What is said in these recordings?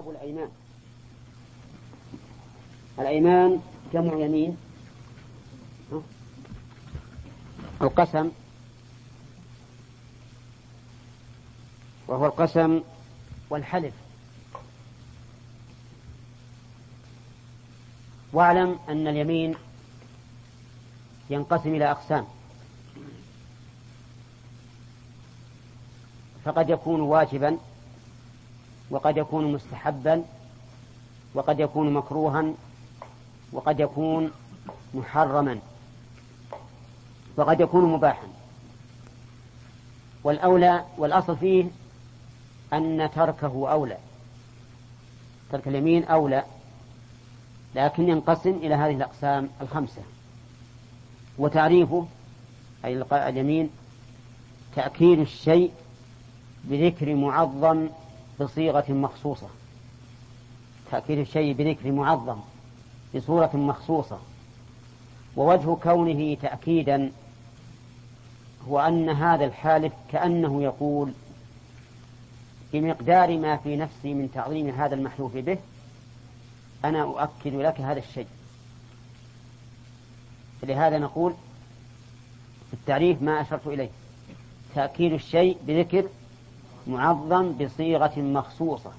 باب الأيمان. الأيمان جمع يمين. القسم وهو القسم والحلف. واعلم أن اليمين ينقسم إلى أقسام. فقد يكون واجبا وقد يكون مستحبا وقد يكون مكروها وقد يكون محرما وقد يكون مباحا. والأولى والأصل فيه أن تركه أولى. ترك اليمين أولى لكن ينقسم إلى هذه الأقسام الخمسة. وتعريفه أي اليمين تأكيد الشيء بذكر معظم بصيغة مخصوصة. تأكيد الشيء بذكر معظم بصورة مخصوصة. ووجه كونه تأكيدا هو أن هذا الحالف كأنه يقول بمقدار ما في نفسي من تعظيم هذا المحلوف به أنا أؤكد لك هذا الشيء. لهذا نقول في التعريف ما أشرت إليه. تأكيد الشيء بذكر معظم بصيغة مخصوصة.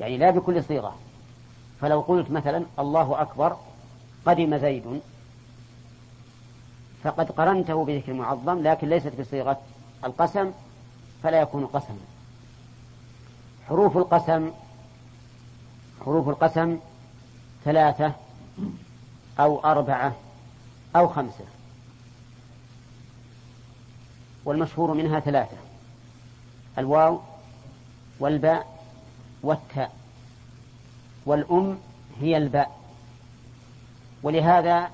يعني لا بكل صيغة. فلو قلت مثلا الله أكبر قدم زيد فقد قرنته بذكر معظم لكن ليست بصيغة القسم فلا يكون قسما حروف القسم حروف القسم ثلاثة أو أربعة أو خمسة والمشهور منها ثلاثة. الواو والباء والتاء. والأم هي الباء. ولهذا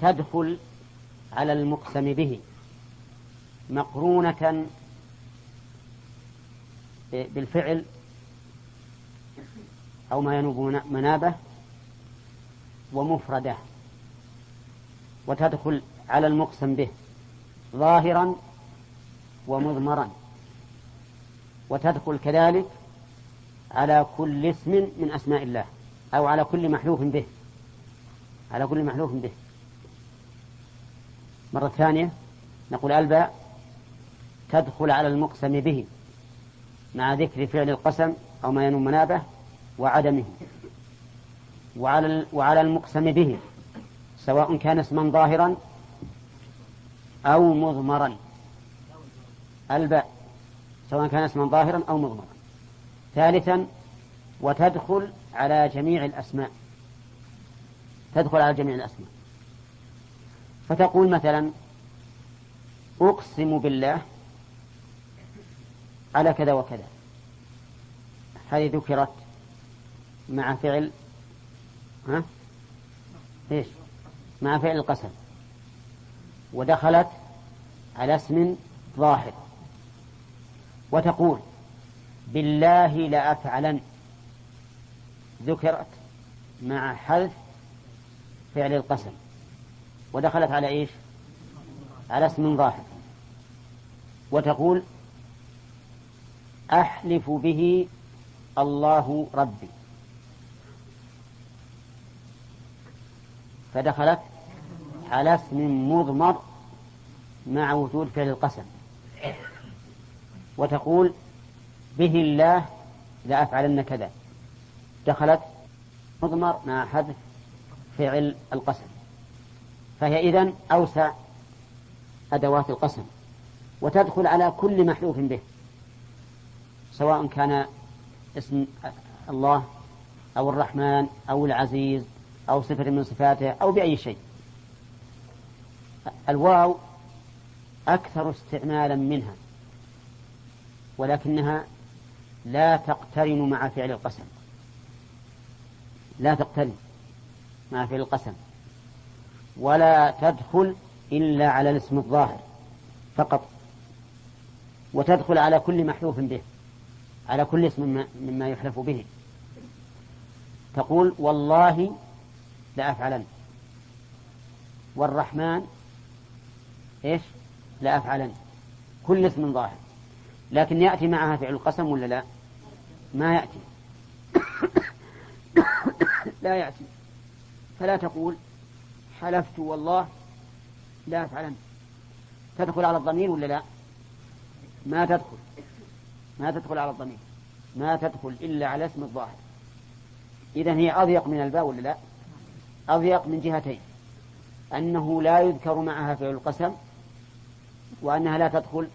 تدخل على المقسم به مقرونة بالفعل أو ما ينوب منابه ومفردة. وتدخل على المقسم به ظاهرا ومضمرا. وتدخل كذلك على كل اسم من أسماء الله أو على كل محلوف به. على كل محلوف به. مرة ثانية نقول الباء تدخل على المقسم به مع ذكر فعل القسم أو ما ينم منابه وعدمه. وعلى وعلى المقسم به سواء كان اسما ظاهرا أو مضمرا. الباء سواء كان اسما ظاهرا أو مضمرا. ثالثا وتدخل على جميع الأسماء. تدخل على جميع الأسماء. فتقول مثلا أقسم بالله على كذا وكذا. هذه ذكرت مع فعل ها؟ إيش؟ مع فعل القسم. ودخلت على اسم ظاهر. وتقول بالله لأفعلن. ذكرت مع حذف فعل القسم. ودخلت على إيش؟ على اسم ظاهر. وتقول أحلف به الله ربي. فدخلت على اسم مضمر مع وجود فعل القسم. وتقول به الله لأفعلن كذا. دخلت مضمر مع حذف فعل القسم. فهي إذن أوسع أدوات القسم وتدخل على كل محلوف به سواء كان اسم الله أو الرحمن أو العزيز أو صفة من صفاته أو بأي شيء. الواو أكثر استعمالا منها. ولكنها لا تقترن مع فعل القسم. لا تقترن مع فعل القسم. ولا تدخل إلا على الاسم الظاهر فقط. وتدخل على كل محلوف به على كل اسم مما يحلف به. تقول والله لأفعلن والرحمن إيش؟ لأفعلن كل اسم ظاهر. لكن يأتي معها فعل القسم ولا لا؟ ما يأتي. لا يأتي. فلا تقول حلفت والله لا أفعلن تدخل على الضمير ولا لا؟ ما تدخل. ما تدخل على الضمير. ما تدخل إلا على اسم الظاهر. إذا هي أضيق من الباء ولا لا؟ أضيق من جهتين. أنه لا يذكر معها فعل القسم وأنها لا تدخل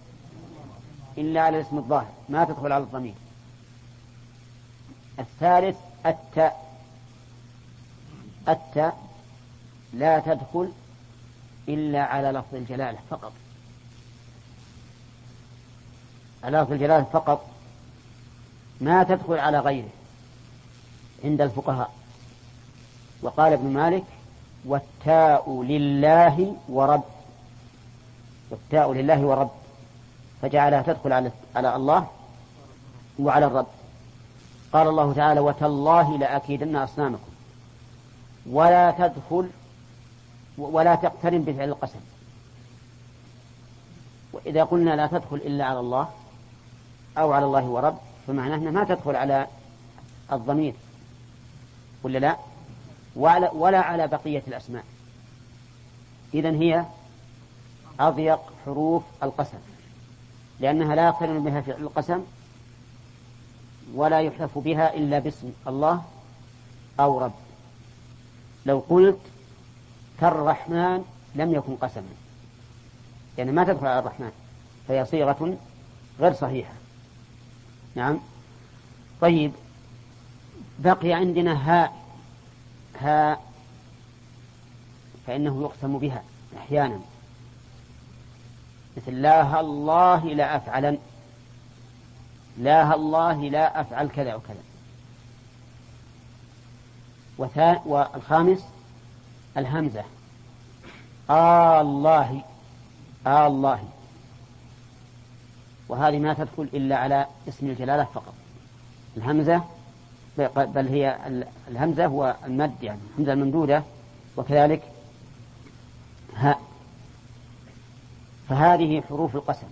إلا على الاسم الظاهر ما تدخل على الضمير. الثالث التاء. التاء لا تدخل إلا على لفظ الجلالة فقط. على لفظ الجلالة فقط ما تدخل على غيره عند الفقهاء. وقال ابن مالك والتاء لله ورب والتاء لله ورب. فجعلها تدخل على على الله وعلى الرب. قال الله تعالى وتالله لأكيدن أصنامكم. ولا تدخل ولا تقترن بفعل القسم. وإذا قلنا لا تدخل إلا على الله أو على الله ورب فمعناه أنها ما تدخل على الضمير. ولا لا؟ ولا, ولا على بقية الأسماء. إذا هي أضيق حروف القسم. لأنها لا يقترن بها فعل القسم ولا يحلف بها إلا باسم الله أو رب. لو قلت كالرحمن لم يكن قسما. يعني ما تدخل على الرحمن فهي صيغة غير صحيحة. نعم. طيب بقي عندنا هاء هاء فإنه يقسم بها أحيانا. مثل لا الله لا أفعلن. لا الله لا أفعل كذا وكذا. والخامس الهمزة. آه الله آه الله. وهذه ما تدخل إلا على اسم الجلالة فقط. الهمزة بل هي الهمزة هو المد يعني الهمزة الممدودة. وكذلك هاء فهذه حروف القسم.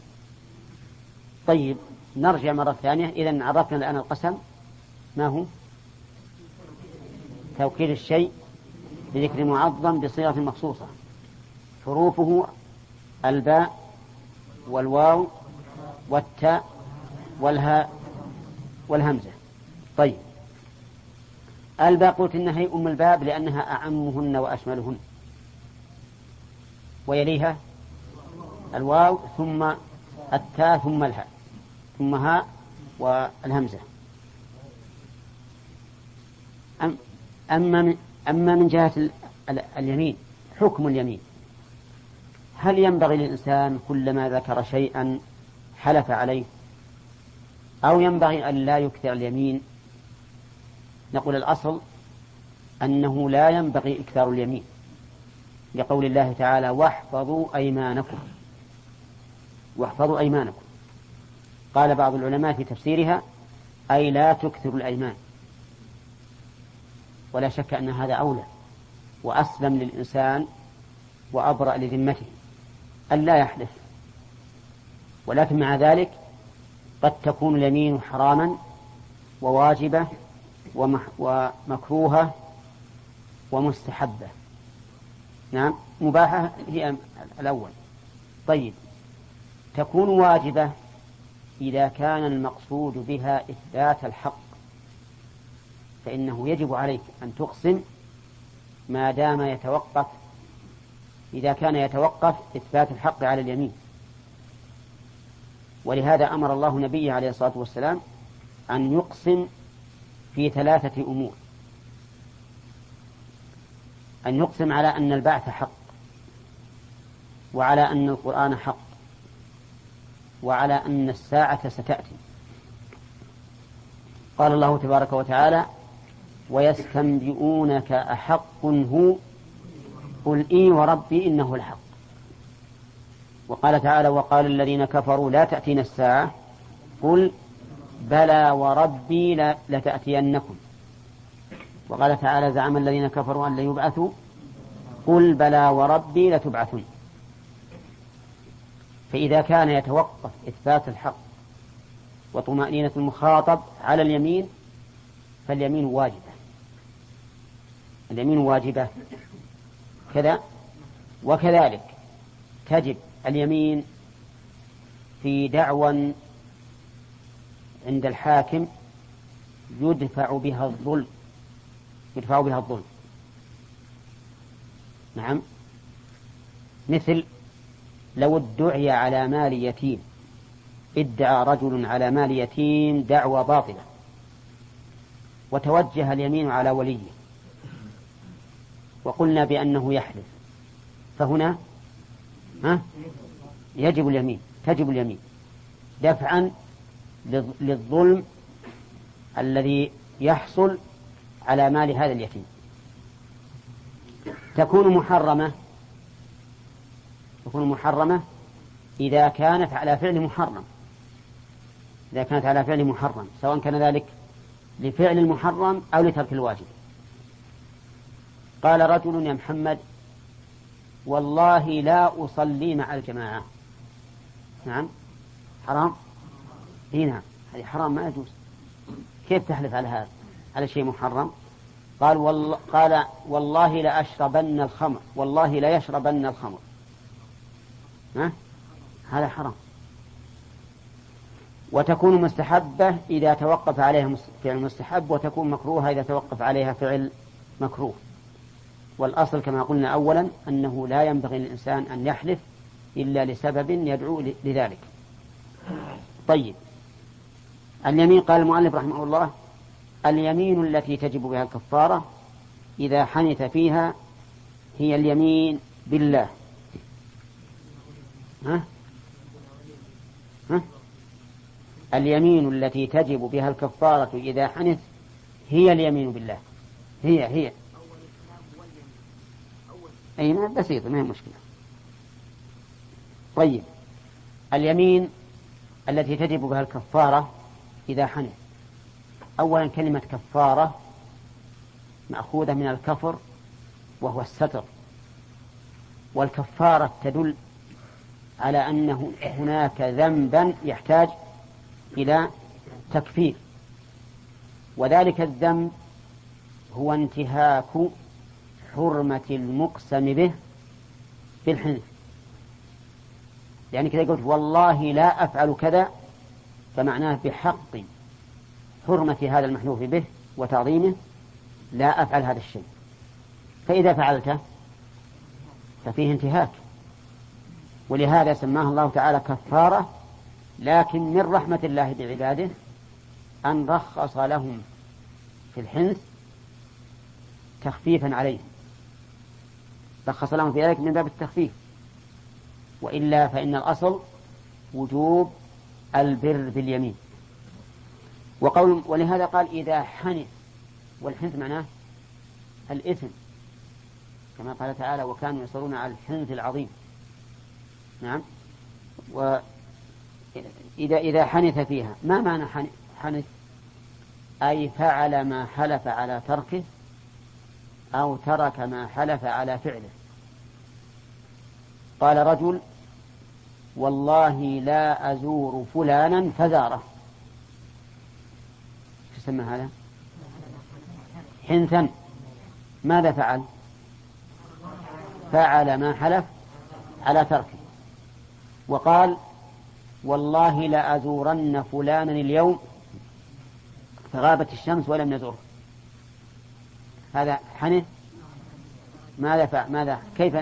طيب نرجع مرة ثانية. إذا عرفنا الآن القسم. ما هو؟ توكيد الشيء بذكر معظم بصيغة مخصوصة. حروفه الباء والواو والتاء والهاء والهمزة. طيب. الباء قلت إنها هي أم الباب لأنها أعمهن وأشملهن. ويليها؟ الواو ثم التاء ثم الهاء ثم هاء والهمزة. أم أما من أما من جهة اليمين حكم اليمين. هل ينبغي للإنسان كلما ذكر شيئا حلف عليه؟ أو ينبغي أن لا يكثر اليمين؟ نقول الأصل أنه لا ينبغي إكثار اليمين. لقول الله تعالى واحفظوا أيمانكم. واحفظوا أيمانكم. قال بعض العلماء في تفسيرها أي لا تكثروا الأيمان. ولا شك أن هذا أولى وأسلم للإنسان وأبرأ لذمته أن لا يحلف ولكن مع ذلك قد تكون اليمين حراما وواجبة ومكروهة ومستحبة. نعم مباحة هي الأول. طيب. تكون واجبة إذا كان المقصود بها إثبات الحق فإنه يجب عليك أن تقسم ما دام يتوقف إذا كان يتوقف إثبات الحق على اليمين. ولهذا أمر الله نبيه عليه الصلاة والسلام أن يقسم في ثلاثة أمور. أن يقسم على أن البعث حق وعلى أن القرآن حق وعلى أن الساعة ستأتي. قال الله تبارك وتعالى ويستنبئونك أحق هو قل إي وربي إنه الحق. وقال تعالى وقال الذين كفروا لا تأتينا الساعة. قل بلى وربي لتأتينكم. وقال تعالى زعم الذين كفروا أن لا يبعثوا قل بلى وربي لتبعثن فإذا كان يتوقف إثبات الحق وطمأنينة المخاطب على اليمين فاليمين واجبة. اليمين واجبة. كذا. وكذلك تجب اليمين في دعوى عند الحاكم يدفع بها الظلم. يدفع بها الظلم. نعم. مثل لو ادعي على مال يتيم ادعى رجل على مال يتيم دعوى باطلة وتوجه اليمين على وليه. وقلنا بأنه يحلف. فهنا ها؟ يجب اليمين تجب اليمين. دفعا للظلم الذي يحصل على مال هذا اليتيم. تكون محرمة تكون محرمة إذا كانت على فعل محرم. إذا كانت على فعل محرم سواء كان ذلك لفعل المحرم أو لترك الواجب. قال رجل يا محمد والله لا أصلي مع الجماعة. نعم؟ حرام؟ إي نعم هذه حرام ما يجوز. كيف تحلف على هذا؟ على شيء محرم؟ قال والله قال والله لأشربن الخمر والله لا يشربن الخمر. ها؟ هذا حرام. وتكون مستحبة إذا توقف عليها فعل مستحب وتكون مكروهة إذا توقف عليها فعل مكروه. والأصل كما قلنا أولا أنه لا ينبغي للإنسان أن يحلف إلا لسبب يدعو لذلك. طيب. اليمين قال المؤلف رحمه الله اليمين التي تجب بها الكفارة إذا حنث فيها هي اليمين بالله. ها؟ ها؟ اليمين التي تجب بها الكفارة إذا حنث هي اليمين بالله. هي هي. أي ما بسيطة ما هي مشكلة. طيب. اليمين التي تجب بها الكفارة إذا حنث. أولا كلمة كفارة مأخوذة من الكفر وهو الستر. والكفارة تدل على أنه هناك ذنبا يحتاج إلى تكفير. وذلك الذنب هو انتهاك حرمة المقسم به بالحنث. يعني كذا قلت والله لا أفعل كذا فمعناه بحق حرمة هذا المحلوف به وتعظيمه لا أفعل هذا الشيء. فإذا فعلته ففيه انتهاك. ولهذا سماه الله تعالى كفارة لكن من رحمة الله بعباده أن رخص لهم في الحنث تخفيفا عليهم رخص لهم في ذلك من باب التخفيف. وإلا فإن الأصل وجوب البر باليمين. وقول ولهذا قال إذا حنث والحنث معناه الإثم كما قال تعالى وكانوا يصرون على الحنث العظيم نعم. وإذا إذا حنث فيها ما معنى حنث؟ أي فعل ما حلف على تركه أو ترك ما حلف على فعله. قال رجل والله لا أزور فلانا فزاره. يسمى هذا؟ حنثا. ماذا فعل؟ فعل ما حلف على تركه. وقال والله لأزورن فلانا اليوم فغابت الشمس ولم نزره هذا حنث ماذا فعل؟ ماذا؟ كيف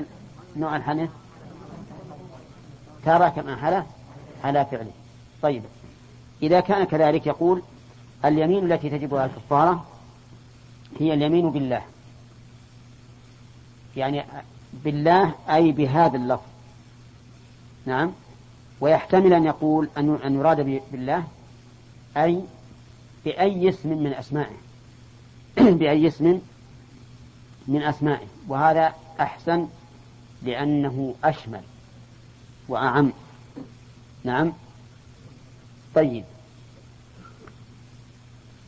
نوع الحنث ترك ما حلف على فعله. طيب. إذا كان كذلك يقول اليمين التي تجبها الكفارة هي اليمين بالله. يعني بالله أي بهذا اللفظ. نعم. ويحتمل أن يقول أن يراد بالله أي بأي اسم من أسمائه. بأي اسم من أسمائه. وهذا أحسن لأنه أشمل وأعم. نعم. طيب.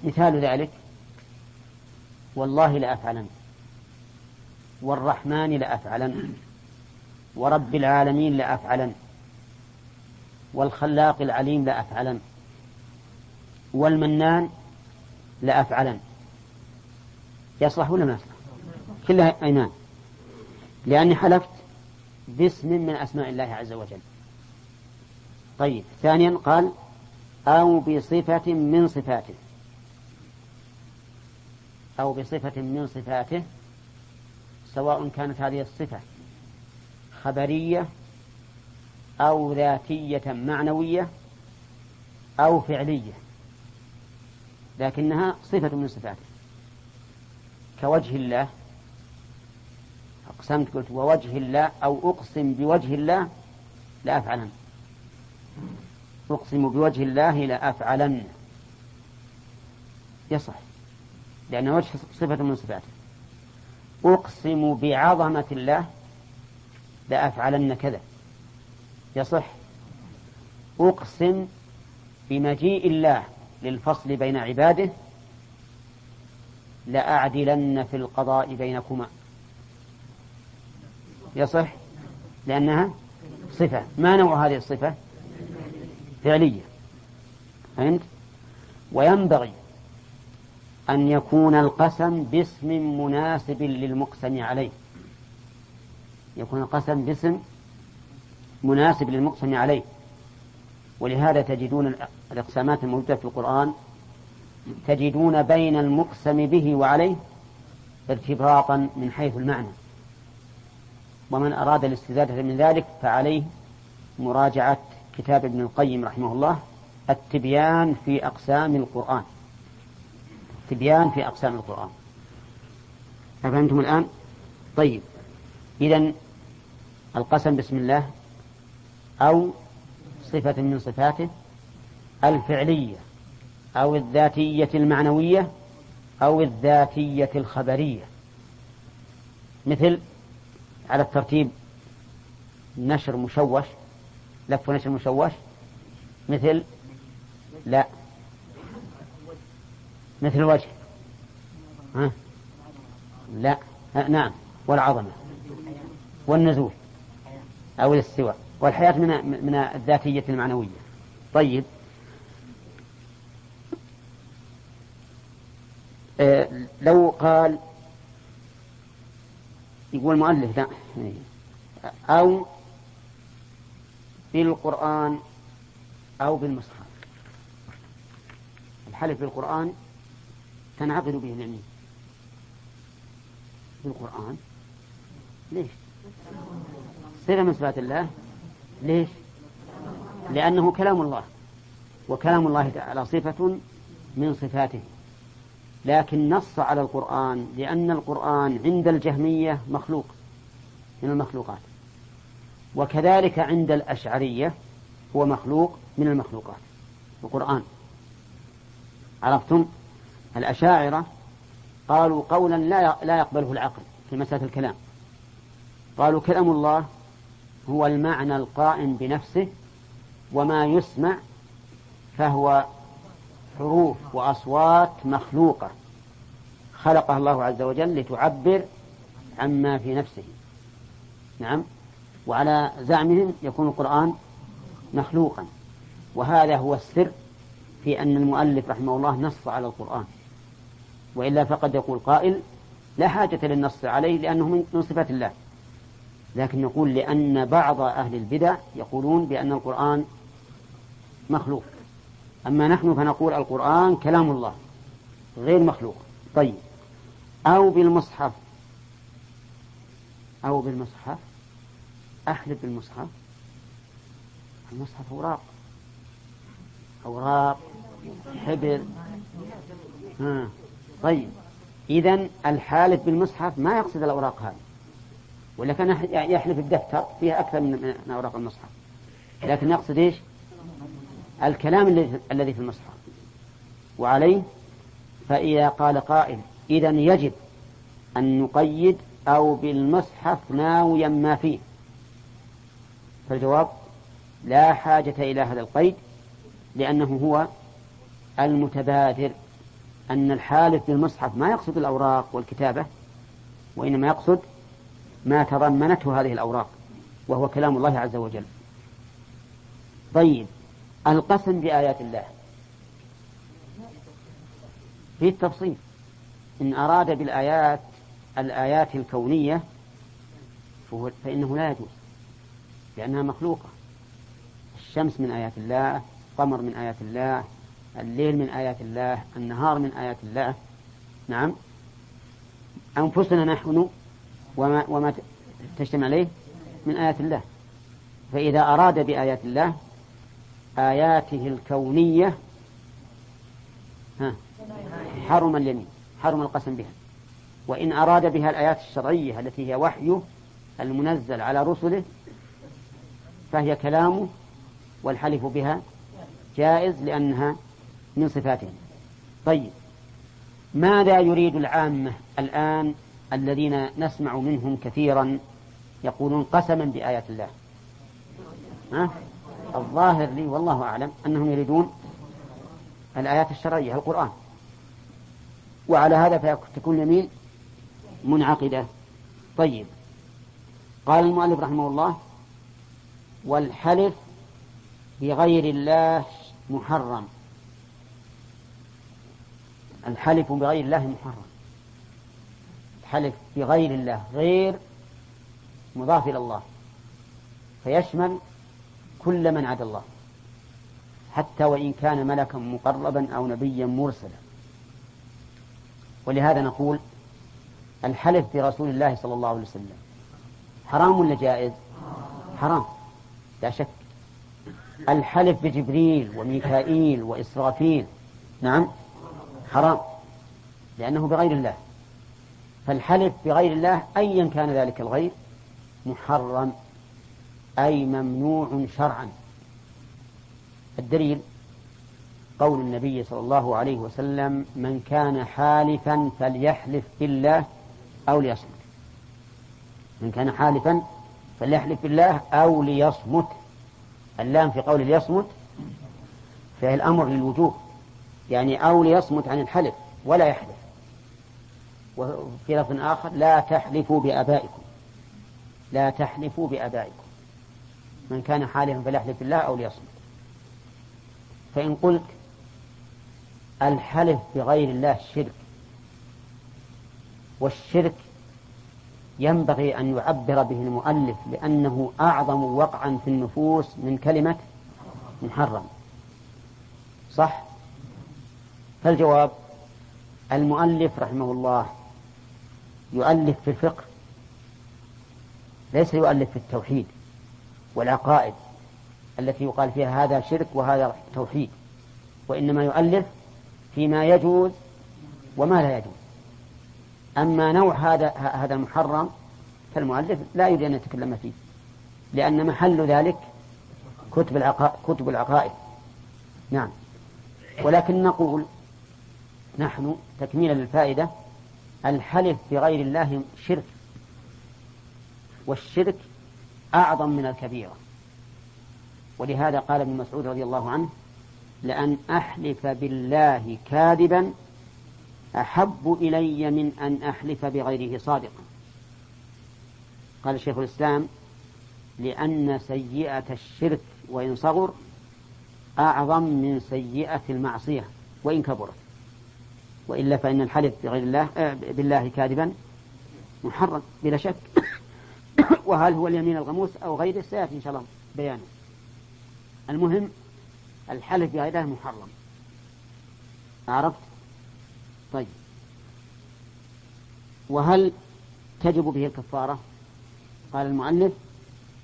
مثال ذلك والله لأفعلن والرحمن لأفعلن ورب العالمين لأفعلن. والخلاق العليم لأفعلن والمنان لأفعلن يصلح ولا ما يصلح؟ كلها أيمان. لأني حلفت باسم من أسماء الله عز وجل. طيب ثانيا قال أو بصفة من صفاته. أو بصفة من صفاته سواء كانت هذه الصفة خبرية أو ذاتية معنوية أو فعلية لكنها صفة من صفاته. كوجه الله أقسمت قلت ووجه الله أو أقسم بوجه الله لأفعلن أقسم بوجه الله لأفعلن يصح لأن وجه صفة من صفاته. أقسم بعظمة الله لأفعلن كذا. يصح. أقسم بمجيء الله للفصل بين عباده لأعدلن في القضاء بينكما. يصح؟ لأنها صفة. ما نوع هذه الصفة؟ فعلية. فهمت؟ وينبغي أن يكون القسم باسم مناسب للمقسم عليه. يكون القسم باسم مناسب للمقسم عليه. ولهذا تجدون الإقسامات الموجودة في القرآن تجدون بين المقسم به وعليه ارتباطا من حيث المعنى. ومن أراد الاستزادة من ذلك فعليه مراجعة كتاب ابن القيم رحمه الله التبيان في أقسام القرآن. التبيان في أقسام القرآن. أفهمتم الآن؟ طيب. إذا القسم بسم الله أو صفة من صفاته الفعلية أو الذاتية المعنوية أو الذاتية الخبرية. مثل على الترتيب نشر مشوش لف نشر مشوش. مثل لا. مثل الوجه. ها؟ لا. ها نعم. والعظمة. والنزول. أو الاستواء. والحياة من من الذاتية المعنوية. طيب. آه لو قال يقول المؤلف لا أو بالقرآن أو بالمصحف. الحلف بالقرآن تنعقد به اليمين بالقرآن. ليش؟ صفة من صفات الله. ليش؟ لأنه كلام الله وكلام الله تعالى صفة من صفاته. لكن نص على القرآن لأن القرآن عند الجهمية مخلوق من المخلوقات وكذلك عند الأشعرية هو مخلوق من المخلوقات. القرآن. عرفتم؟ الأشاعرة قالوا قولا لا لا يقبله العقل في مسألة الكلام. قالوا كلام الله هو المعنى القائم بنفسه وما يسمع فهو حروف وأصوات مخلوقة خلقها الله عز وجل لتعبر عما في نفسه. نعم؟ وعلى زعمهم يكون القرآن مخلوقا. وهذا هو السر في أن المؤلف رحمه الله نص على القرآن. وإلا فقد يقول قائل لا حاجة للنص عليه لأنه من صفات الله. لكن نقول لأن بعض أهل البدع يقولون بأن القرآن مخلوق. أما نحن فنقول القرآن كلام الله غير مخلوق. طيب. أو بالمصحف. أو بالمصحف. أحلف بالمصحف. المصحف أوراق. أوراق حبر. ها. طيب. إذا الحالف بالمصحف ما يقصد الأوراق هذه. ولا كان يحلف الدفتر فيها أكثر من أوراق المصحف. لكن يقصد إيش؟ الكلام الذي في المصحف. وعليه فإذا قال قائل إذا يجب أن نقيد أو بالمصحف ناويا ما فيه. فالجواب لا حاجة إلى هذا القيد لأنه هو المتبادر. أن الحالف بالمصحف ما يقصد الأوراق والكتابة وإنما يقصد ما تضمنته هذه الأوراق وهو كلام الله عز وجل. طيب القسم بآيات الله. في التفصيل إن أراد بالآيات الآيات الكونية فإنه لا يجوز لأنها مخلوقة. الشمس من آيات الله القمر من آيات الله الليل من آيات الله النهار من آيات الله. نعم. أنفسنا نحن وما, وما تجتمع عليه من آيات الله. فإذا أراد بآيات الله آياته الكونية ها حرم اليمين حرم القسم بها. وإن أراد بها الآيات الشرعية التي هي وحيه المنزل على رسله فهي كلامه والحلف بها جائز لأنها من صفاته. طيب ماذا يريد العامة الآن الذين نسمع منهم كثيرا يقولون قسما بآيات الله. ها؟ الظاهر لي والله أعلم أنهم يريدون الآيات الشرعية القرآن. وعلى هذا فتكون اليمين منعقدة. طيب. قال المؤلف رحمه الله والحلف بغير الله محرم. الحلف بغير الله محرم. الحلف بغير الله غير مضاف إلى الله. فيشمل كل من عدا الله. حتى وإن كان ملكا مقربا أو نبيا مرسلا. ولهذا نقول الحلف برسول الله صلى الله عليه وسلم حرام ولا جائز؟ حرام لا شك. الحلف بجبريل وميكائيل وإسرافيل نعم حرام لأنه بغير الله. فالحلف بغير الله أيا كان ذلك الغير محرم أي ممنوع شرعا. الدليل قول النبي صلى الله عليه وسلم من كان حالفا فليحلف بالله أو ليصمت. من كان حالفا فليحلف بالله أو ليصمت. اللام في قول ليصمت فهي الأمر للوجوب يعني أو ليصمت عن الحلف ولا يحلف. وفي لفظ آخر لا تحلفوا بآبائكم. لا تحلفوا بآبائكم. من كان حالفا فليحلف بالله أو ليصمت. فإن قلت الحلف بغير الله شرك والشرك ينبغي أن يعبر به المؤلف لأنه أعظم وقعا في النفوس من كلمة محرم. صح؟ فالجواب المؤلف رحمه الله يؤلف في الفقه. ليس يؤلف في التوحيد والعقائد التي يقال فيها هذا شرك وهذا توحيد وإنما يؤلف فيما يجوز وما لا يجوز. أما نوع هذا هذا المحرم فالمؤلف لا يريد أن يتكلم فيه لأن محل ذلك كتب العقائد, كتب العقائد. نعم. ولكن نقول نحن تكميلا للفائدة الحلف بغير الله شرك والشرك أعظم من الكبيرة. ولهذا قال ابن مسعود رضي الله عنه لأن أحلف بالله كاذبا أحب إلي من أن أحلف بغيره صادقا. قال شيخ الإسلام لأن سيئة الشرك وإن صغر أعظم من سيئة المعصية وإن كبرت. وإلا فإن الحلف بغير الله آه، بالله كاذبا محرم بلا شك. وهل هو اليمين الغموس أو غيره؟ سيأتي إن شاء الله بيانه المهم الحلف بغير الله محرم. عرفت؟ طيب. وهل تجب به الكفارة؟ قال المؤلف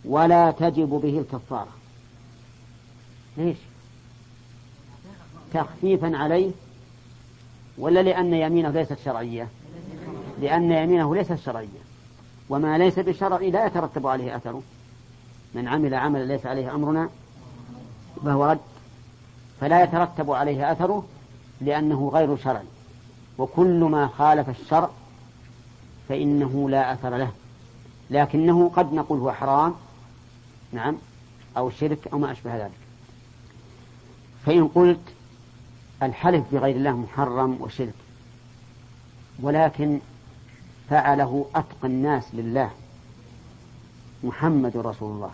ولا تجب به الكفارة. ليش؟ تخفيفا عليه ولا لأن يمينه ليست شرعية؟ لأن يمينه ليست شرعية. وما ليس بشرعي لا يترتب عليه أثره من عمل عملا ليس عليه أمرنا فهو رد. فلا يترتب عليه أثره لأنه غير شرعي. وكل ما خالف الشرع فإنه لا أثر له. لكنه قد نقول هو حرام نعم أو شرك أو ما أشبه ذلك. فإن قلت الحلف بغير الله محرم وشرك. ولكن فعله أتقى الناس لله محمد رسول الله.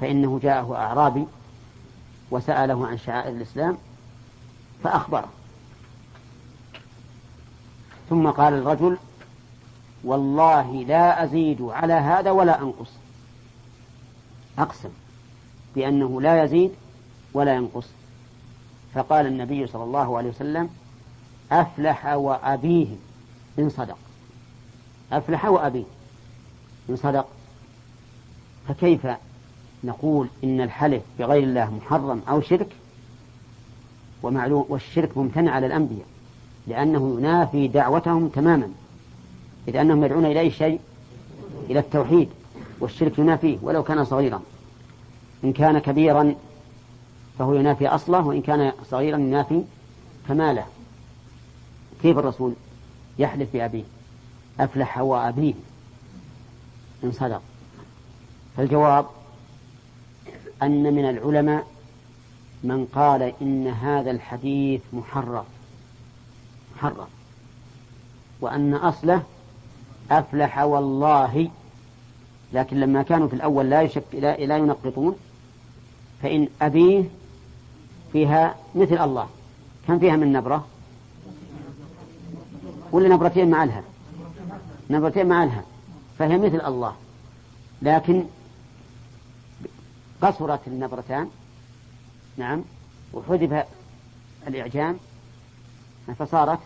فإنه جاءه أعرابي وسأله عن شعائر الإسلام فأخبره. ثم قال الرجل والله لا أزيد على هذا ولا أنقص. أقسم بأنه لا يزيد ولا ينقص. فقال النبي صلى الله عليه وسلم أفلح وأبيه إن صدق. أفلح وأبيه إن صدق. فكيف نقول إن الحلف بغير الله محرم أو شرك؟ ومعلوم والشرك ممتنع على الأنبياء لأنه ينافي دعوتهم تماما إذ أنهم يدعون إلى أي شيء؟ إلى التوحيد والشرك ينافيه ولو كان صغيرا. إن كان كبيرا فهو ينافي أصله وإن كان صغيرا ينافي كماله. كيف الرسول يحلف بأبيه؟ أفلح وأبيه. إن صدق. فالجواب أن من العلماء من قال إن هذا الحديث محرف محرف وأن أصله أفلح والله. لكن لما كانوا في الأول لا, يشك لا ينقطون فإن أبيه فيها مثل الله. كم فيها من نبرة؟ ولا نبرتين مع الها نبرتين مع الها فهي مثل الله. لكن قصرت النبرتان. نعم. وحذف الإعجام. فصارت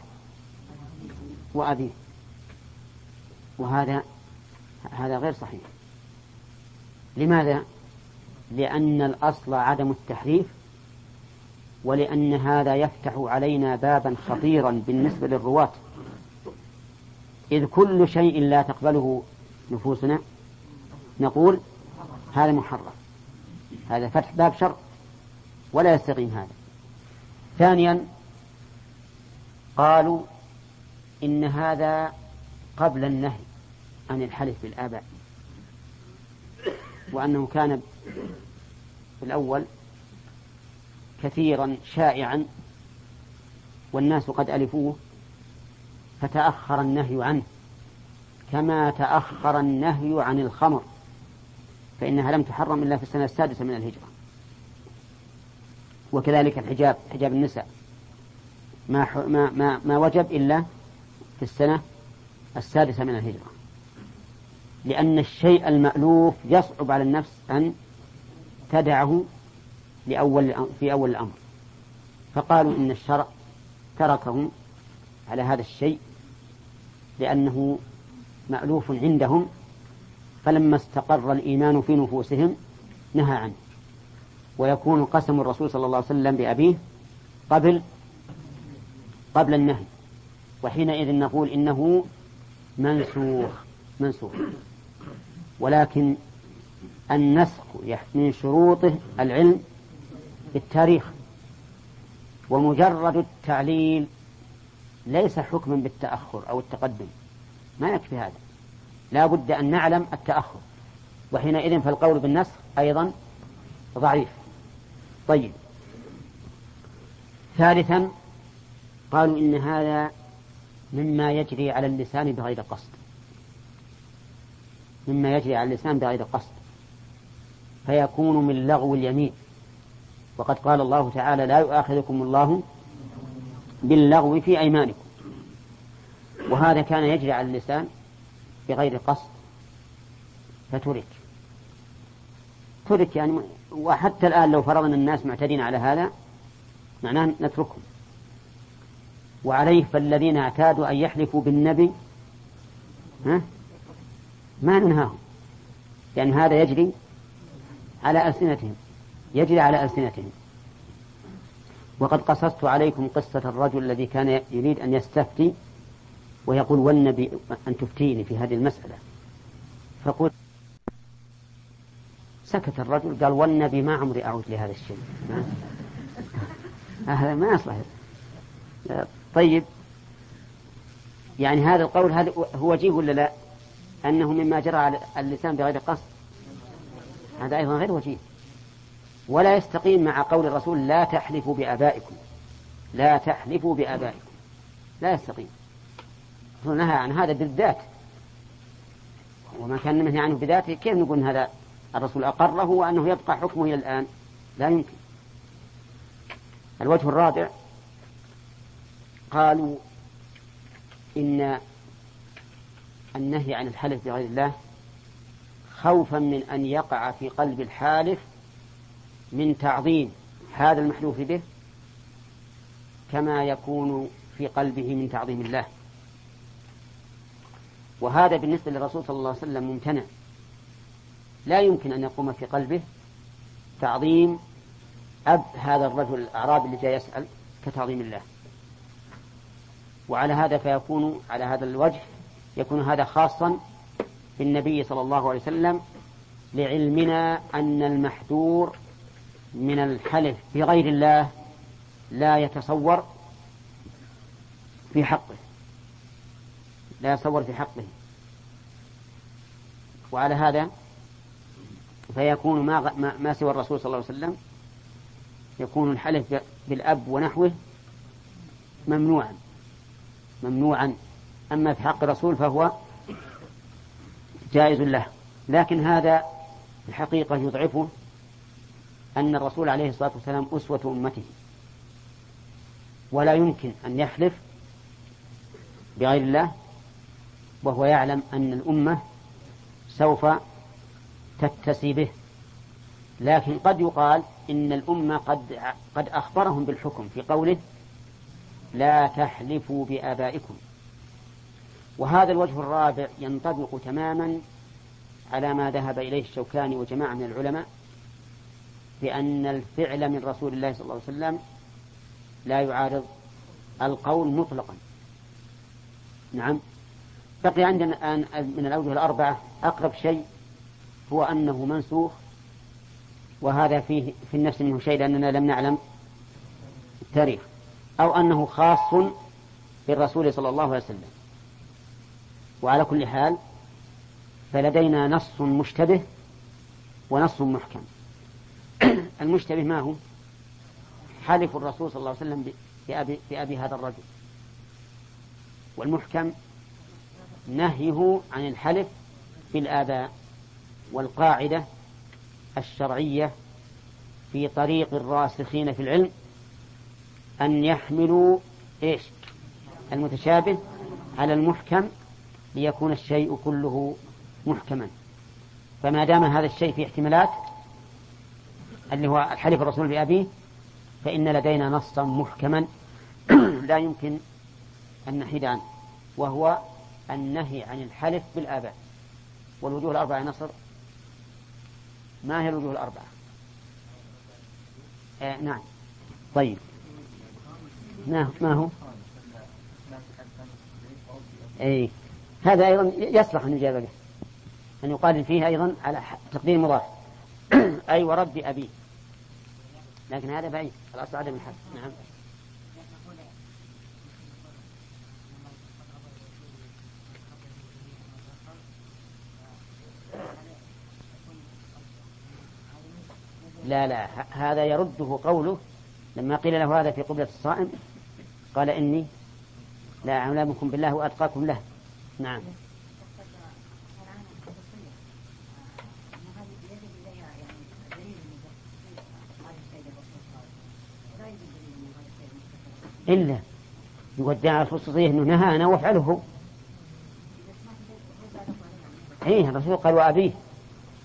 وأبيه وهذا هذا غير صحيح. لماذا؟ لأن الأصل عدم التحريف ولأن هذا يفتح علينا بابا خطيرا بالنسبة للرواة. إذ كل شيء لا تقبله نفوسنا نقول هذا محرم هذا فتح باب شر ولا يستقيم هذا. ثانيا قالوا إن هذا قبل النهي عن الحلف بالآباء وأنه كان في الأول كثيرا شائعا والناس قد ألفوه فتأخر النهي عنه. كما تأخر النهي عن الخمر فإنها لم تحرم إلا في السنة السادسة من الهجرة. وكذلك الحجاب حجاب النساء. ما ما ما, ما وجب إلا في السنة السادسة من الهجرة. لأن الشيء المألوف يصعب على النفس أن تدعه لأول في أول الأمر. فقالوا إن الشرع تركهم على هذا الشيء لأنه مألوف عندهم فلما استقر الإيمان في نفوسهم نهى عنه. ويكون قسم الرسول صلى الله عليه وسلم بأبيه قبل قبل النهي. وحينئذ نقول إنه منسوخ منسوخ. ولكن النسخ من شروطه العلم بالتاريخ ومجرد التعليل ليس حكما بالتأخر أو التقدم. ما يكفي هذا. لا بد أن نعلم التأخر. وحينئذ فالقول بالنسخ أيضا ضعيف. طيب. ثالثا قالوا إن هذا مما يجري على اللسان بغير قصد. مما يجري على اللسان بغير قصد. فيكون من لغو اليمين. وقد قال الله تعالى لا يؤاخذكم الله باللغو في أيمانكم. وهذا كان يجري على اللسان بغير قصد فترك. ترك يعني وحتى الآن لو فرضنا الناس معتدين على هذا معناه نتركهم. وعليه فالذين اعتادوا أن يحلفوا بالنبي ها؟ ما ننهاهم. لأن هذا يجري على ألسنتهم. يجري على ألسنتهم. وقد قصصت عليكم قصة الرجل الذي كان يريد أن يستفتي ويقول والنبي أن تفتيني في هذه المسألة. فقلت سكت الرجل قال والنبي ما عمري أعود لهذا الشيء. هذا ما يصلح. طيب. يعني هذا القول هذا هو وجيه ولا لا؟ أنه مما جرى على اللسان بغير قصد؟ هذا أيضا غير وجيه. ولا يستقيم مع قول الرسول لا تحلفوا بآبائكم. لا تحلفوا بآبائكم. لا يستقيم. نهى عن هذا بالذات. وما كان منهي عنه بذاته كيف نقول هذا الرسول أقره وأنه يبقى حكمه إلى الآن؟ لا يمكن. الوجه الرابع قالوا إن النهي عن الحلف بغير الله خوفا من أن يقع في قلب الحالف من تعظيم هذا المحلوف به كما يكون في قلبه من تعظيم الله. وهذا بالنسبة للرسول صلى الله عليه وسلم ممتنع. لا يمكن أن يقوم في قلبه تعظيم أب هذا الرجل الأعرابي اللي جاي يسأل كتعظيم الله. وعلى هذا فيكون على هذا الوجه يكون هذا خاصا بالنبي صلى الله عليه وسلم لعلمنا أن المحذور من الحلف بغير الله لا يتصور في حقه. لا يتصور في حقه. وعلى هذا فيكون ما, ما سوى الرسول صلى الله عليه وسلم يكون الحلف بالأب ونحوه ممنوعا. ممنوعا. أما في حق الرسول فهو جائز له. لكن هذا الحقيقة يضعفه أن الرسول عليه الصلاة والسلام أسوة أمته ولا يمكن أن يحلف بغير الله وهو يعلم أن الأمة سوف تتسي به. لكن قد يقال إن الأمة قد قد أخبرهم بالحكم في قوله لا تحلفوا بآبائكم. وهذا الوجه الرابع ينطبق تماما على ما ذهب إليه الشوكاني وجماعة من العلماء بأن الفعل من رسول الله صلى الله عليه وسلم لا يعارض القول مطلقا. نعم. بقي عندنا الآن من الأوجه الأربعة أقرب شيء هو أنه منسوخ وهذا فيه في النفس منه شيء لأننا لم نعلم التاريخ أو أنه خاص بالرسول صلى الله عليه وسلم. وعلى كل حال فلدينا نص مشتبه ونص محكم. المشتبه ما هو؟ حلف الرسول صلى الله عليه وسلم بأبي, بأبي هذا الرجل. والمحكم نهيه عن الحلف بالآباء والقاعدة الشرعية في طريق الراسخين في العلم أن يحملوا إيش؟ المتشابه على المحكم ليكون الشيء كله محكما. فما دام هذا الشيء في احتمالات اللي هو الحلف الرسول بأبيه فإن لدينا نصا محكما لا يمكن أن نحيد عنه وهو النهي عن الحلف بالآباء. والوجوه الأربعة نصر؟ ما هي الوجوه الأربعة؟ آه نعم. طيب. ما هو أي هذا أيضا يصلح أن يجاب به أن يقال فيه أيضا على تقدير مضاف. أي ورب أبيه لكن هذا بعيد الأصل عدم الحد نعم. لا لا هذا يرده قوله لما قيل له هذا في قبلة الصائم قال إني لا أعلمكم بالله وأتقاكم له. نعم. إلا يودع الخصوصية أنه نهى أنا وأفعله. إيه الرسول قال وأبيه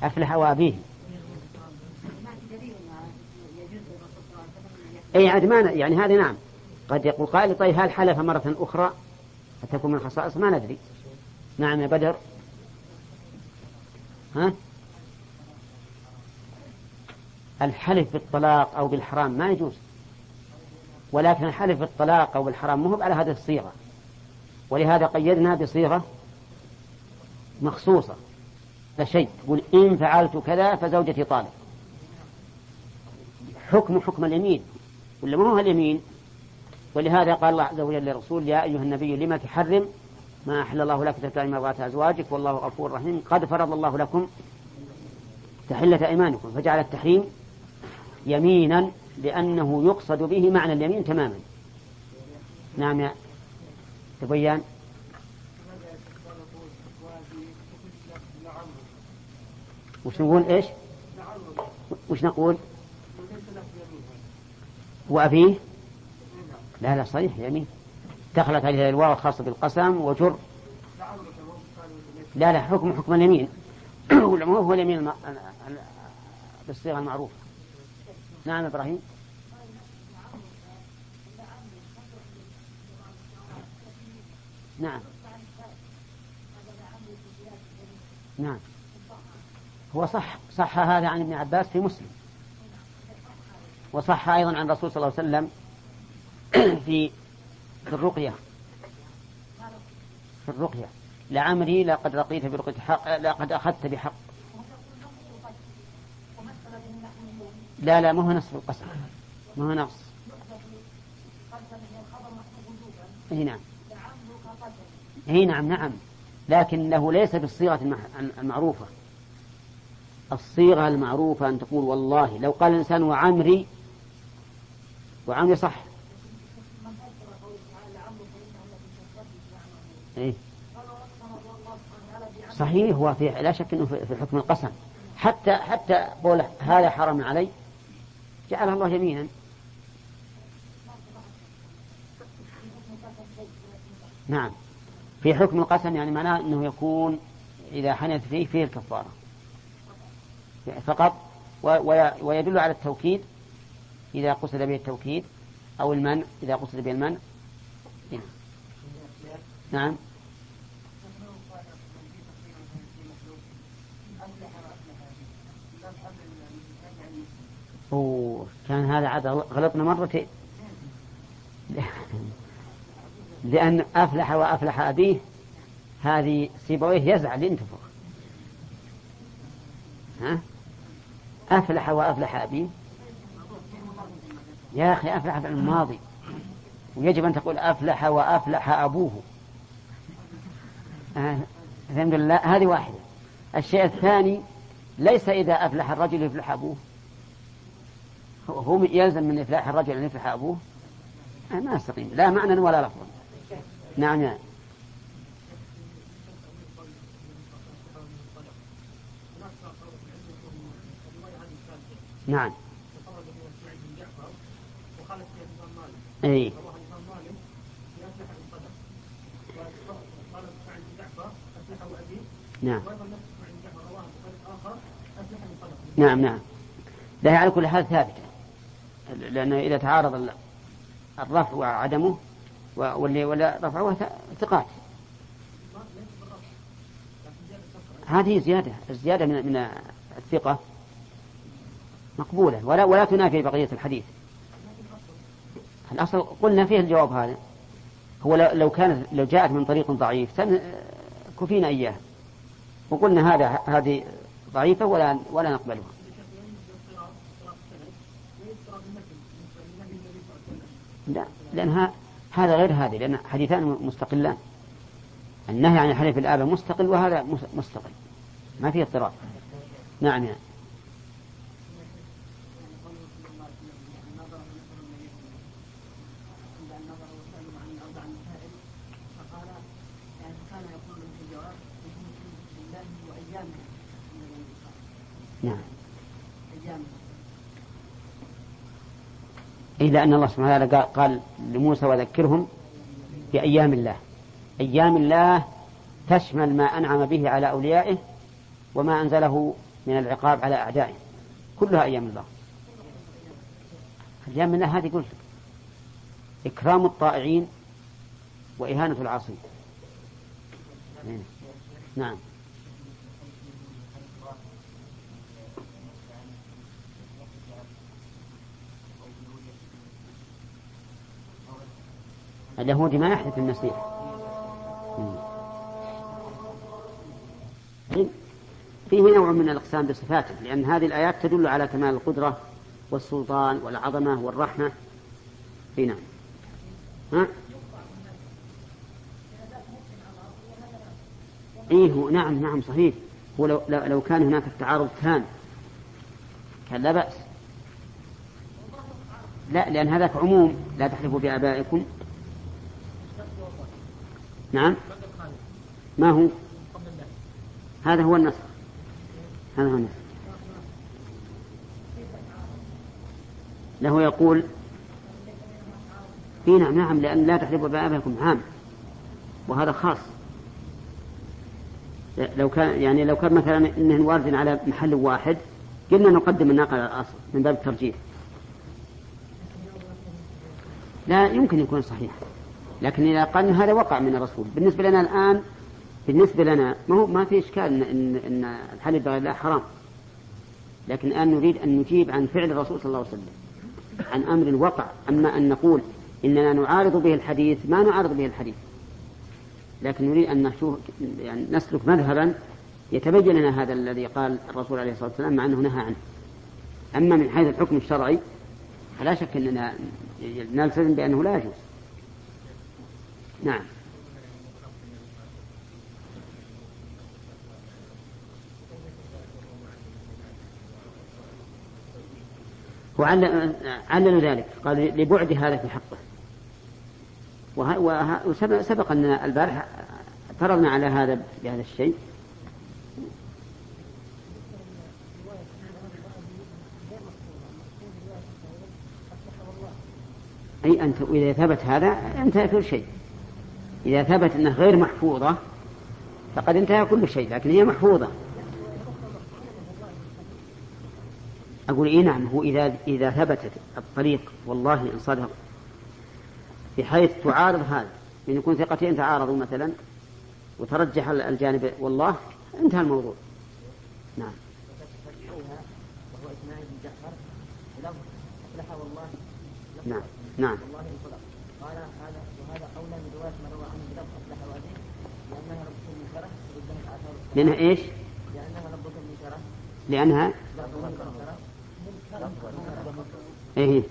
أفلح وأبيه. أي عاد ما يعني هذه نعم. قد يقول قائل طيب هل حلف مرة أخرى؟ فتكون من خصائص؟ ما ندري. نعم يا بدر. ها؟ الحلف بالطلاق أو بالحرام ما يجوز. ولكن الحلف بالطلاق أو بالحرام مهب على هذه الصيغة. ولهذا قيدنا بصيغة مخصوصة. فشيء تقول إن فعلت كذا فزوجتي طالق. حكم حكم اليمين. ولا ما هو اليمين؟ ولهذا قال الله عز وجل للرسول يا أيها النبي لما تحرم ما أحل الله لك تتبع مرضات أزواجك؟ والله غفور رحيم. قد فرض الله لكم تحلة أيمانكم. فجعل التحريم يمينا لأنه يقصد به معنى اليمين تماما. نعم يا تبين وش نقول؟ إيش؟ وش نقول؟ وأبيه؟ لا لا صحيح يمين. دخلت عليها الواو الخاصة بالقسم وجر. لا لا حكم حكم اليمين. والعموم هو اليمين بالصيغة المعروفة. نعم إبراهيم. نعم. نعم. هو صح صح هذا عن ابن عباس في مسلم. وصح أيضا عن الرسول صلى الله عليه وسلم في في الرقية. في الرقية. لعمري لقد رقيت برقية حق لقد أخذت بحق. لا لا ما هو نصف القسم. ما هو نص. إي نعم. اي نعم نعم. لكنه ليس بالصيغة المعروفة. الصيغة المعروفة أن تقول والله لو قال الإنسان وعمري وعمري صح. إيه؟ صحيح هو في لا شك إنه في حكم القسم. حتى حتى قول هذا حرم علي جعل الله يمينا نعم. في حكم القسم يعني معناه إنه يكون إذا حنث فيه فيه الكفارة. فقط ويدل على التوكيد إذا قصد به التوكيد أو المنع إذا قصد به المنع. نعم. أوه كان هذا عاد غلطنا مرتين. لأن أفلح وأفلح أبيه هذه سيبويه يزعل ينتفخ. ها؟ أفلح وأفلح أبيه. يا أخي أفلح في الماضي. ويجب أن تقول أفلح وأفلح أبوه. آه. الحمد لله. هذه واحدة. الشيء الثاني ليس إذا أفلح الرجل يفلح أبوه. هو يلزم من إفلاح الرجل أن يفلح أبوه. ما يستقيم لا معنى ولا لفظا. نعم. نعم. نعم اي نعم. نعم نعم. لا على كل حال ثابتة لأنه إذا تعارض الرفع وعدمه واللي ولا رفعه ثقات. هذه زيادة الزيادة من من الثقة مقبولة ولا ولا تنافي بقية الحديث. الأصل قلنا فيه الجواب هذا. هو لو كانت لو جاءت من طريق ضعيف كفينا إياه. وقلنا هذا هذه ضعيفة ولا ولا نقبلها. لا لأن هذا غير هذه لأن حديثان مستقلان. النهي عن الحلف الآبة مستقل وهذا مستقل. ما فيه اضطراب. نعم يعني. نعم. إلا أن الله سبحانه وتعالى قال لموسى وذكرهم بأيام الله. أيام الله تشمل ما أنعم به على أوليائه وما أنزله من العقاب على أعدائه. كلها أيام الله. أيام الله هذه قلت إكرام الطائعين وإهانة العاصين. نعم. اليهودي ما يحدث المسيح فيه نوع من الأقسام بصفاته لأن هذه الآيات تدل على كمال القدرة والسلطان والعظمة والرحمة. في نعم. ها؟ إيه نعم نعم صحيح. هو لو, لو كان هناك التعارض تام كان لا بأس. لا لأن هذاك عموم. لا تحلفوا بآبائكم. نعم. ما هو؟ هذا هو النصر. هذا هو النصر. له يقول إي نعم نعم لأن لا تحلفوا بآبائكم عام. وهذا خاص. لو كان يعني لو كان مثلا إنه وارد على محل واحد قلنا نقدم الناقة على الأصل من باب الترجيح. لا يمكن يكون صحيح. لكن إذا قال هذا وقع من الرسول. بالنسبة لنا الآن بالنسبة لنا ما هو ما في إشكال إن, إن, إن الحلف بغير الله حرام. لكن الآن نريد أن نجيب عن فعل الرسول صلى الله عليه وسلم عن أمر وقع. أما أن نقول إننا نعارض به الحديث ما نعارض به الحديث. لكن نريد أن نشوف يعني نسلك مذهبا يتبين لنا هذا الذي قال الرسول عليه الصلاة والسلام مع أنه نهى عنه. أما من حيث الحكم الشرعي فلا شك أننا نلتزم بأنه لا يجوز. نعم. وعلل ذلك. قال لبعد هذا في حقه. وسبق أن البارحة فرضنا على هذا بهذا الشيء. أي أنت إذا ثبت هذا انتهى كل شيء. إذا ثبت أنها غير محفوظة فقد انتهى كل شيء لكن هي محفوظة. أقول إيه نعم هو إذا إذا ثبتت الطريق والله إن صدق بحيث تعارض هذا من يكون ثقتين تعارضوا مثلا وترجح الجانب والله انتهى الموضوع. نعم. نعم نعم. قال وهذا اولى من روى عنه بلفظ اصلح وابيه لأنها ربكم من ردها ربكم من شره لأنها إيه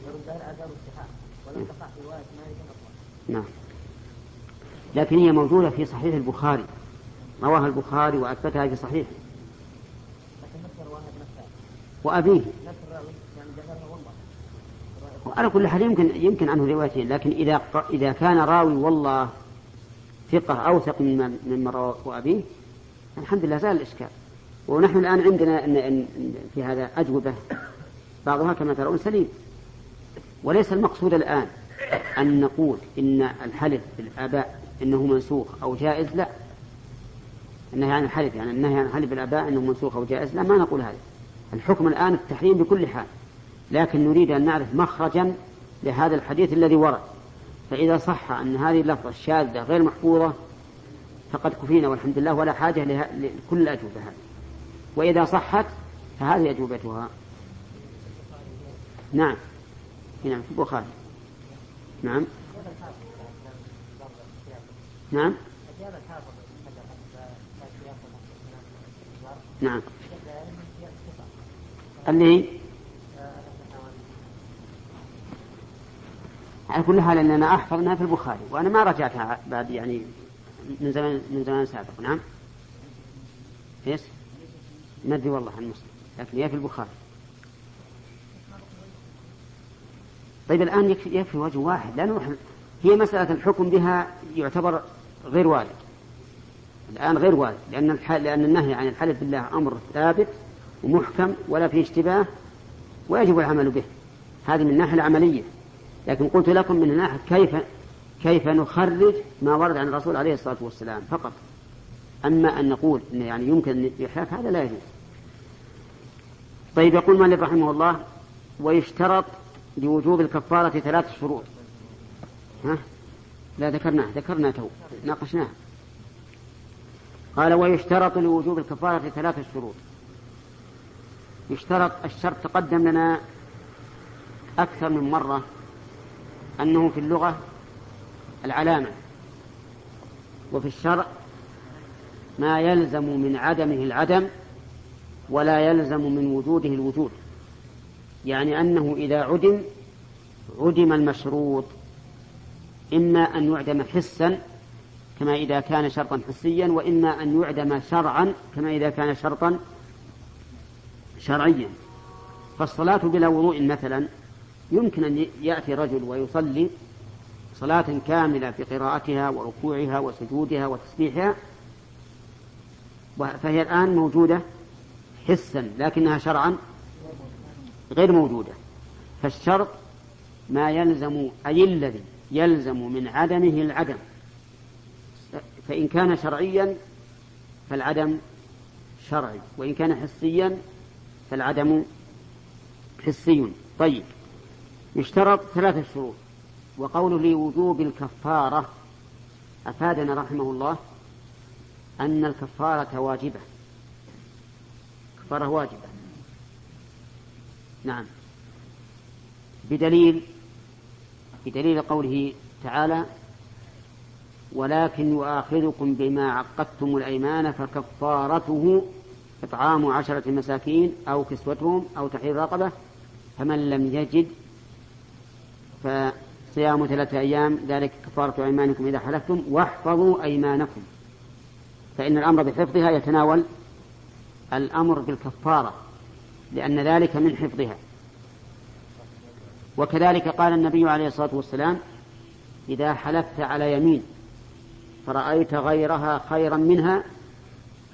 نعم. لكن هي موجودة في صحيح البخاري. رواها البخاري وأثبتها في صحيحه وأبيه. وعلى كل حال يمكن يمكن عنه روايتين لكن إذا إذا كان راوي والله ثقة أوثق من من رواه أبيه الحمد لله زال الإشكال. ونحن الآن عندنا في هذا أجوبة بعضها كما ترون سليم. وليس المقصود الآن أن نقول إن الحلف بالآباء إنه منسوخ أو جائز لا. النهي عن الحلف يعني النهي عن الحلف بالآباء إنه منسوخ أو جائز لا ما نقول هذا. الحكم الآن التحريم بكل حال. لكن نريد أن نعرف مخرجا لهذا الحديث الذي ورد. فإذا صح أن هذه اللفظة الشاذة غير محفوظة فقد كفينا والحمد لله ولا حاجة لكل الأجوبة هذه. وإذا صحت فهذه أجوبتها. نعم. نعم في البخاري. نعم. نعم. نعم. اللي على كل حال اننا أحفظ أنها في البخاري وأنا ما رجعتها بعد يعني من زمان من زمان سابق نعم؟ إيش؟ ما أدري والله عن مسلم لكن هي في البخاري. طيب الآن يكفي, يكفي وجه واحد لا نروح هي مسألة الحكم بها يعتبر غير وارد. الآن غير وارد لأن الحل لأن النهي عن الحلف بالله أمر ثابت ومحكم ولا فيه اشتباه ويجب العمل به. هذه من الناحية العملية. لكن قلت لكم من الناحية كيف كيف نخرج ما ورد عن الرسول عليه الصلاة والسلام فقط. أما أن نقول إن يعني يمكن الإحلاف هذا لا يجوز. طيب يقول مالك رحمه الله ويشترط لوجوب الكفارة ثلاث شروط. ها؟ لا ذكرناه ذكرنا تو ناقشناه قال ويشترط لوجوب الكفارة ثلاث شروط. يشترط الشرط تقدم لنا أكثر من مرة أنه في اللغة العلامة. وفي الشرع ما يلزم من عدمه العدم ولا يلزم من وجوده الوجود. يعني أنه إذا عدم عدم المشروط. إما أن يعدم حسا كما إذا كان شرطا حسيا وإما أن يعدم شرعا كما إذا كان شرطا شرعيا. فالصلاة بلا وضوء مثلا يمكن أن يأتي رجل ويصلي صلاة كاملة في قراءتها وركوعها وسجودها وتسبيحها فهي الآن موجودة حسا لكنها شرعا غير موجودة. فالشرط ما يلزم أي الذي يلزم من عدمه العدم. فإن كان شرعيا فالعدم شرعي وإن كان حسيا فالعدم حسي. طيب. يشترط ثلاثة شروط. وقول لوجوب الكفارة أفادنا رحمه الله أن الكفارة واجبة. كفارة واجبة. نعم. بدليل بدليل قوله تعالى ولكن يؤاخذكم بما عقدتم الأيمان فكفارته إطعام عشرة مساكين أو كسوتهم أو تحرير رقبة فمن لم يجد فصيام ثلاثة أيام ذلك كفارة أيمانكم إذا حلفتم واحفظوا أيمانكم. فإن الأمر بحفظها يتناول الأمر بالكفارة لأن ذلك من حفظها. وكذلك قال النبي عليه الصلاة والسلام إذا حلفت على يمين فرأيت غيرها خيرا منها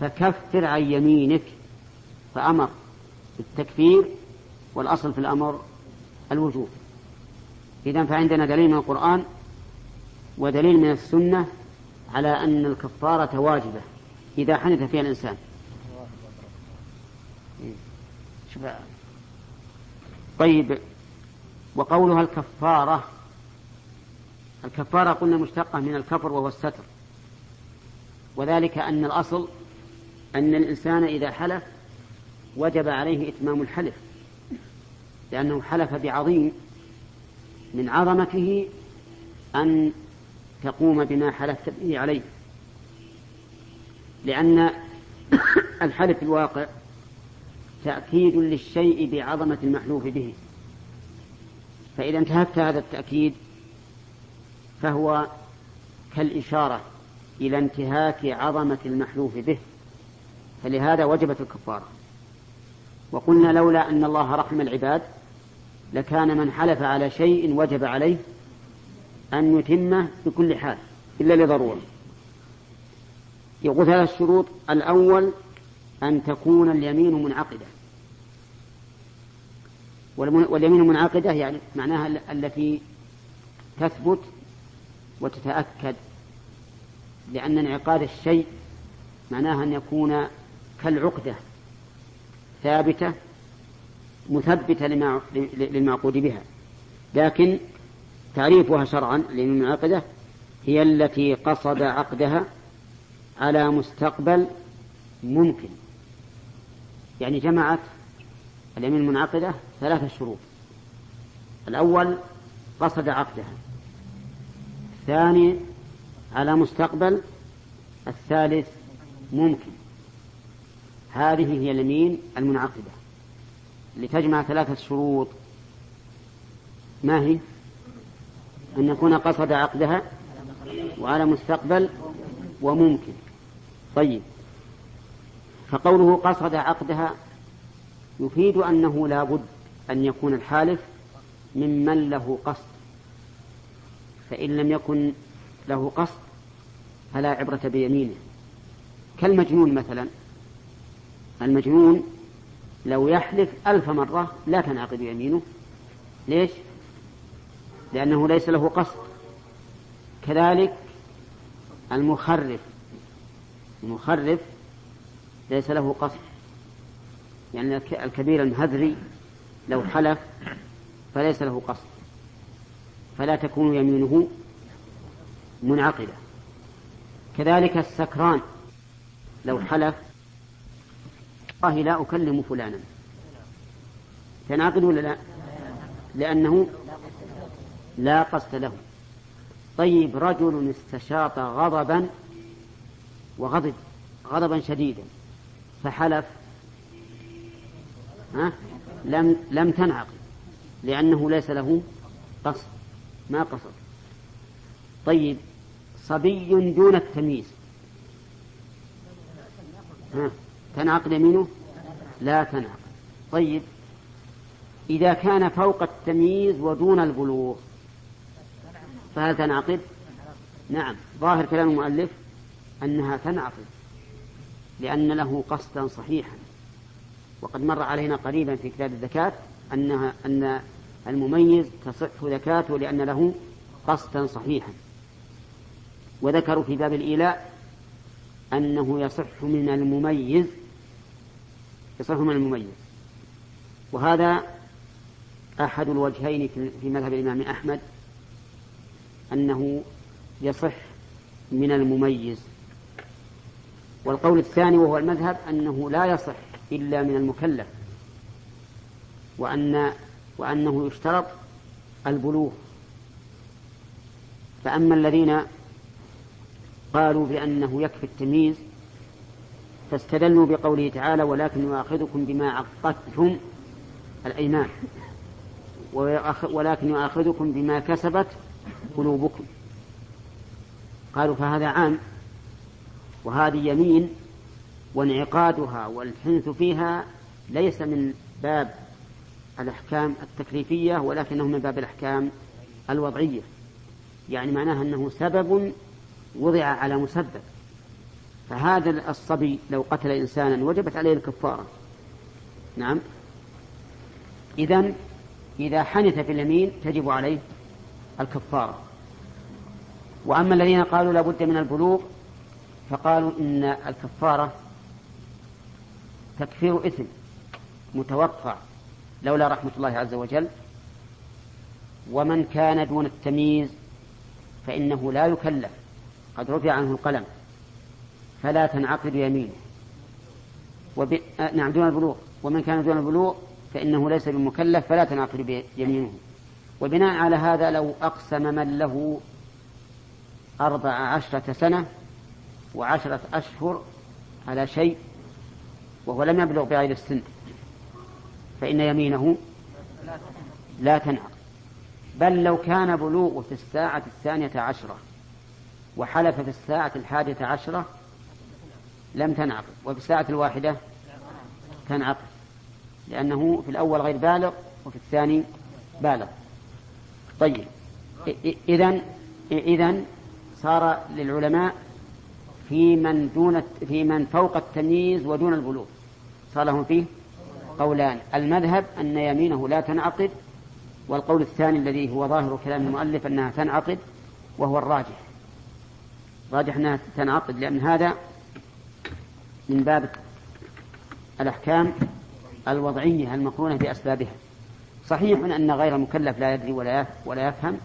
فكفر عن يمينك. فأمر بالتكفير والأصل في الأمر الوجوب. إذا فعندنا دليل من القرآن ودليل من السنة على أن الكفارة واجبة إذا حنث فيها الإنسان. طيب وقولها الكفارة الكفارة قلنا مشتقة من الكفر وهو الستر. وذلك أن الأصل أن الإنسان إذا حلف وجب عليه إتمام الحلف لأنه حلف بعظيم من عظمته أن تقوم بما حلفت به عليه. لأن الحلف الواقع تأكيد للشيء بعظمة المحلوف به. فإذا انتهكت هذا التأكيد فهو كالإشارة إلى انتهاك عظمة المحلوف به. فلهذا وجبت الكفارة. وقلنا لولا أن الله رحم العباد لكان من حلف على شيء وجب عليه أن يتمه بكل حال إلا لضرورة. يقول ثلاث شروط الأول أن تكون اليمين منعقدة. واليمين المنعقدة يعني معناها التي تثبت وتتأكد لأن انعقاد الشيء معناها أن يكون كالعقدة ثابتة مثبتة للمعقود بها. لكن تعريفها شرعا اليمين المنعقدة هي التي قصد عقدها على مستقبل ممكن. يعني جمعت اليمين المنعقدة ثلاثة شروط. الأول قصد عقدها. الثاني على مستقبل الثالث ممكن. هذه هي اليمين المنعقدة. لتجمع ثلاثة شروط. ما هي؟ أن يكون قصد عقدها وعلى مستقبل وممكن. طيب. فقوله قصد عقدها يفيد أنه لا بد أن يكون الحالف ممن له قصد. فإن لم يكن له قصد فلا عبرة بيمينه. كالمجنون مثلا. المجنون لو يحلف ألف مرة لا تنعقد يمينه. ليش؟ لأنه ليس له قصد. كذلك المخرف. المخرف ليس له قصد. يعني الكبير المهذري لو حلف فليس له قصد. فلا تكون يمينه منعقدة. كذلك السكران لو حلف والله لا أكلم فلانا. تنعقد ولا لا؟ لأنه لا قصد له. طيب رجل استشاط غضبا وغضب غضبا شديدا فحلف ها؟ لم لم تنعقد لأنه ليس له قصد ما قصد. طيب صبي دون التمييز ها؟ تنعقد يمينه لا تنعقد طيب. إذا كان فوق التمييز ودون البلوغ فهل تنعقد نعم. ظاهر كلام المؤلف أنها تنعقد لأن له قصدا صحيحا. وقد مر علينا قريبا في كتاب الزكاة أنها أن المميز تصح زكاته لأن له قصدا صحيحا. وذكروا في باب الإيلاء أنه يصح من المميز يصح من المميز. وهذا أحد الوجهين في مذهب الإمام أحمد أنه يصح من المميز. والقول الثاني وهو المذهب أنه لا يصح إلا من المكلف وأن وأنه يشترط البلوغ. فأما الذين قالوا بأنه يكفي التمييز فاستدلوا بقوله تعالى ولكن يؤاخذكم بما عقدتم الأيمان. ولكن يؤاخذكم بما كسبت قلوبكم. قالوا فهذا عام وهذه يمين وانعقادها والحنث فيها ليس من باب الأحكام التكليفية ولكنه من باب الأحكام الوضعية. يعني معناها أنه سبب وضع على مسبب. فهذا الصبي لو قتل إنسانا وجبت عليه الكفارة. نعم. إذا إذا حنث في اليمين تجب عليه الكفارة. وأما الذين قالوا لا بد من البلوغ فقالوا إن الكفارة تكفير إثم متوقع لولا رحمة الله عز وجل. ومن كان دون التمييز فإنه لا يكلف. قد رفع عنه القلم. فلا تنعقد يمينه وب... آه نعم دون البلوغ. ومن كان دون البلوغ فإنه ليس بمكلف فلا تنعقد يمينه. وبناء على هذا لو أقسم من له أربع عشرة سنة وعشرة أشهر على شيء وهو لم يبلغ بغير السن فإن يمينه لا تنعقد. بل لو كان بلوغه في الساعة الثانية عشرة وحلف في الساعة الحادية عشرة لم تنعقد وفي الساعة الواحدة تنعقد لأنه في الأول غير بالغ وفي الثاني بالغ. طيب إذا إذا صار للعلماء في من دون في من فوق التمييز ودون البلوغ. صار لهم فيه قولان المذهب أن يمينه لا تنعقد والقول الثاني الذي هو ظاهر كلام المؤلف أنها تنعقد وهو الراجح. راجح أنها تنعقد لأن هذا من باب الأحكام الوضعية المقرونة بأسبابها. صحيح أن غير المكلف لا يدري ولا ولا يفهم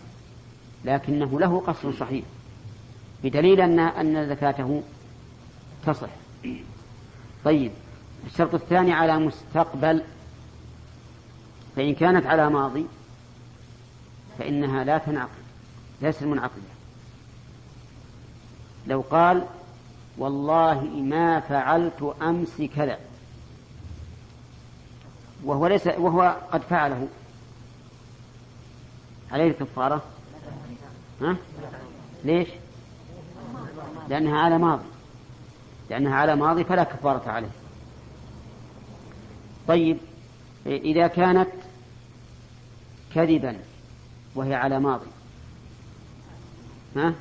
لكنه له قصر صحيح بدليل أن أن زكاته تصح. طيب الشرط الثاني على مستقبل فإن كانت على ماضي فإنها لا تنعقد ليست منعقدة. لو قال والله ما فعلت أمس كذا وهو ليس وهو قد فعله عليه الكفارة ها؟ ليش؟ لأنها على ماضي لأنها على ماضي فلا كفارة عليه طيب إذا كانت كذبا وهي على ماضي ها؟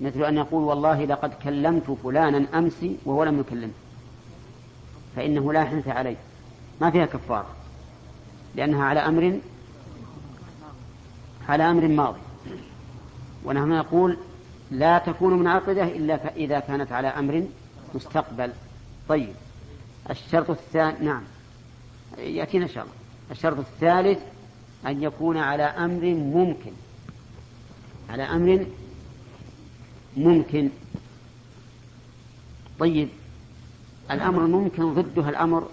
مثل أن يقول والله لقد كلمت فلانا أمس وهو لم يكلمه. فإنه لا حنث عليه. ما فيها كفارة. لأنها على أمر على أمر ماضي. ونحن نقول لا تكون منعقدة إلا إذا كانت على أمر مستقبل. طيب. الشرط الثاني نعم. يأتينا إن شاء الله. الشرط الثالث أن يكون على أمر ممكن. على أمر ممكن. طيب الأمر الممكن ضده الأمر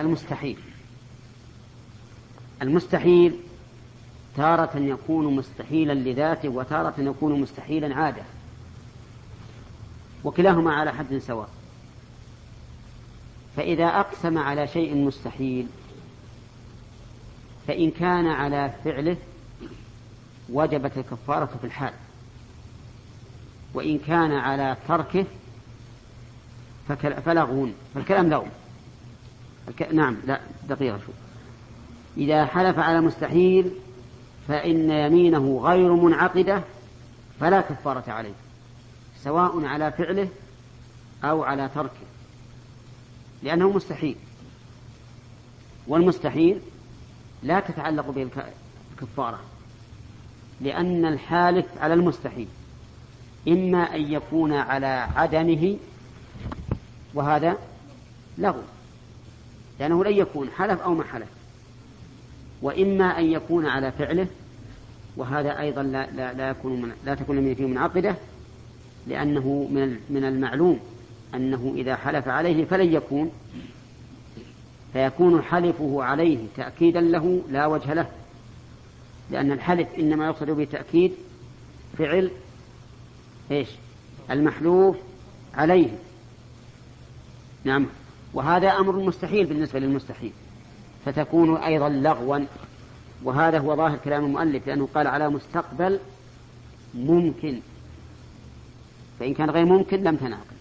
المستحيل. المستحيل تارة يكون مستحيلا لذاته وتارة يكون مستحيلا عادة. وكلاهما على حد سواء. فإذا أقسم على شيء مستحيل فإن كان على فعله وجبت الكفارة في الحال. وإن كان على تركه فلغو فالكلام لغو. الك... نعم لا دقيقة شوف إذا حلف على مستحيل فإن يمينه غير منعقدة فلا كفارة عليه سواء على فعله أو على تركه لأنه مستحيل. والمستحيل لا تتعلق به الكفارة لأن الحالف على المستحيل. إما أن يكون على عدمه وهذا لغو لأنه لن يكون حلف أو ما حلف. وإما أن يكون على فعله وهذا أيضا لا, لا, لا, يكون من لا تكون من فيه منعقدة لأنه من من المعلوم أنه إذا حلف عليه فلن يكون فيكون حلفه عليه تأكيدا له لا وجه له لأن الحلف إنما يقصد به تأكيد فعل إيش؟ المحلوف عليه نعم. وهذا أمر مستحيل بالنسبة للمستحيل. فتكون أيضا لغوا. وهذا هو ظاهر كلام المؤلف لأنه قال على مستقبل ممكن. فإن كان غير ممكن لم تنعقد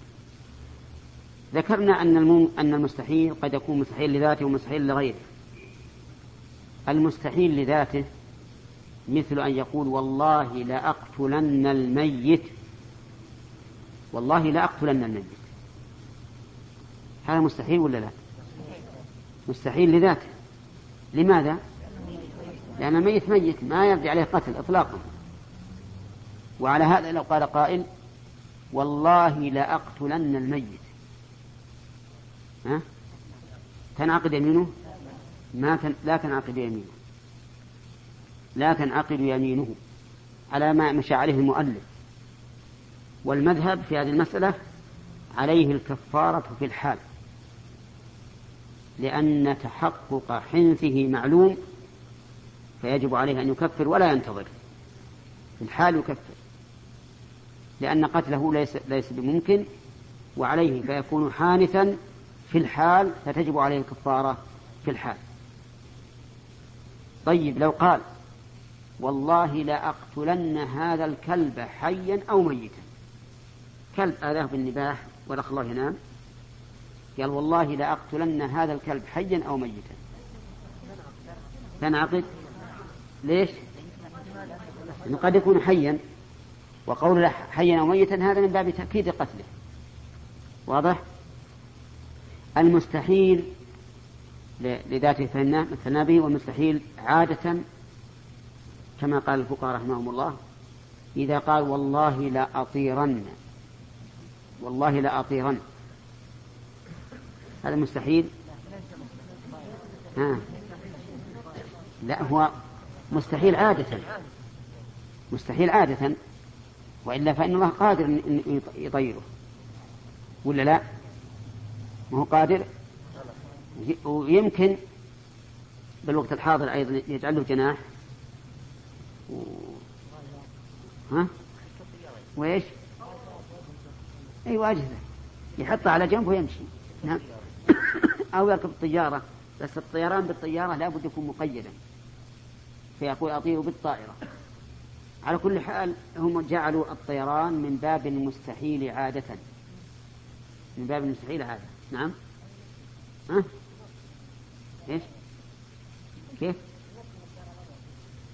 ذكرنا أن أن المستحيل قد يكون مستحيل لذاته ومستحيل لغيره. المستحيل لذاته مثل أن يقول والله لأقتلن الميت. والله لأقتلن الميت. هذا مستحيل ولا لا؟ مستحيل لذاته. لماذا؟ لأن الميت ميت ما يرجع عليه قتل إطلاقا. وعلى هذا لو قال قائل والله لأقتلن الميت. ها؟ تنعقد يمينه؟ ما تن... لا تنعقد يمينه. لا تنعقد يمينه. على ما مشى عليه المؤلف. والمذهب في هذه المسألة عليه الكفارة في الحال لأن تحقق حنثه معلوم فيجب عليه أن يكفر ولا ينتظر في الحال يكفر لأن قتله ليس, ليس بممكن وعليه فيكون حانثا في الحال فتجب عليه الكفارة في الحال. طيب لو قال والله لأقتلن هذا الكلب حيا أو ميتا كلب آذاه بالنباح ولخ الله ينام. قال والله لأقتلن هذا الكلب حيا أو ميتا. تنعقد ليش؟ لأنه قد يكون حيا. وقول حيا أو ميتا هذا من باب تأكيد قتله. واضح؟ المستحيل لذاته مثلنا به والمستحيل عادة كما قال الفقهاء رحمهم الله إذا قال والله لا أطيرن. والله لا أطيرن. هذا مستحيل. ها. لا هو مستحيل عادة. مستحيل عادة. وإلا فإن الله قادر أن يطيره. ولا لا؟ ما هو قادر؟ ويمكن بالوقت الحاضر أيضا يجعل له جناح. و... ها؟ وإيش؟ أي واجهة. يحطها على جنب ويمشي. نعم. أو يركب الطيارة. بس الطيران بالطيارة لابد يكون مقيدا. فيقول أطير بالطائرة. على كل حال هم جعلوا الطيران من باب المستحيل عادة. من باب المستحيل عادة. نعم. ها؟ إيش؟ كيف؟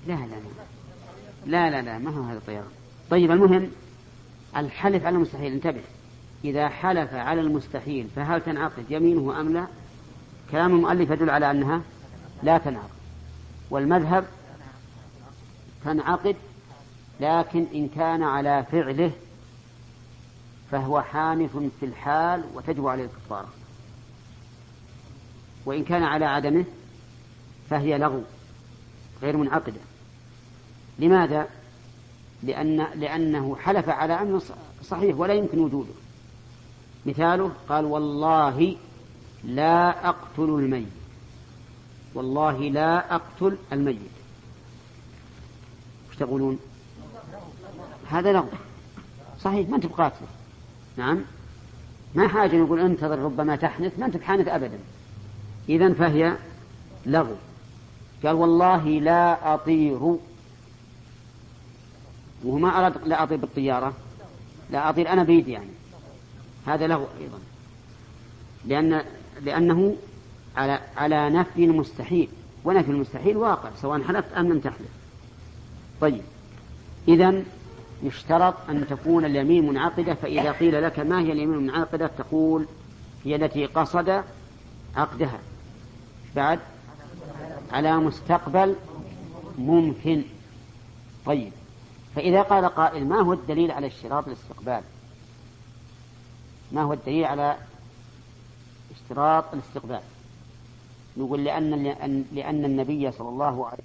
لا لا لا. لا لا لا ما هو هذا الطيران. طيب المهم الحلف على المستحيل. انتبه. إذا حلف على المستحيل فهل تنعقد يمينه أم لا؟ كلام المؤلف يدل على أنها لا تنعقد. والمذهب تنعقد لكن إن كان على فعله فهو حانث في الحال وتجب عليه الكفارة. وإن كان على عدمه فهي لغو غير منعقدة. لماذا؟ لأن لأنه حلف على أمر صحيح ولا يمكن وجوده. مثاله قال والله لا أقتل الميت. والله لا أقتل الميت. وش تقولون؟ هذا لغو. صحيح ما أنت بقاتله. نعم. ما حاجة نقول انتظر ربما تحنث ما أنت بحانث أبدا. إذا فهي لغو. قال والله لا أطير. وهو ما أراد لا أطير بالطيارة لا أطير أنا بيدي يعني. هذا له أيضا. لأن لأنه على على نفي المستحيل ونفي المستحيل واقع سواء حلفت أم لم تحلف طيب. إذا يشترط أن تكون اليمين منعقدة فإذا قيل لك ما هي اليمين المنعقدة تقول هي التي قصد عقدها. بعد. على مستقبل ممكن. طيب. فإذا قال قائل ما هو الدليل على اشتراط الاستقبال؟ ما هو الدليل على اشتراط الاستقبال؟ نقول لأن لأن النبي صلى الله عليه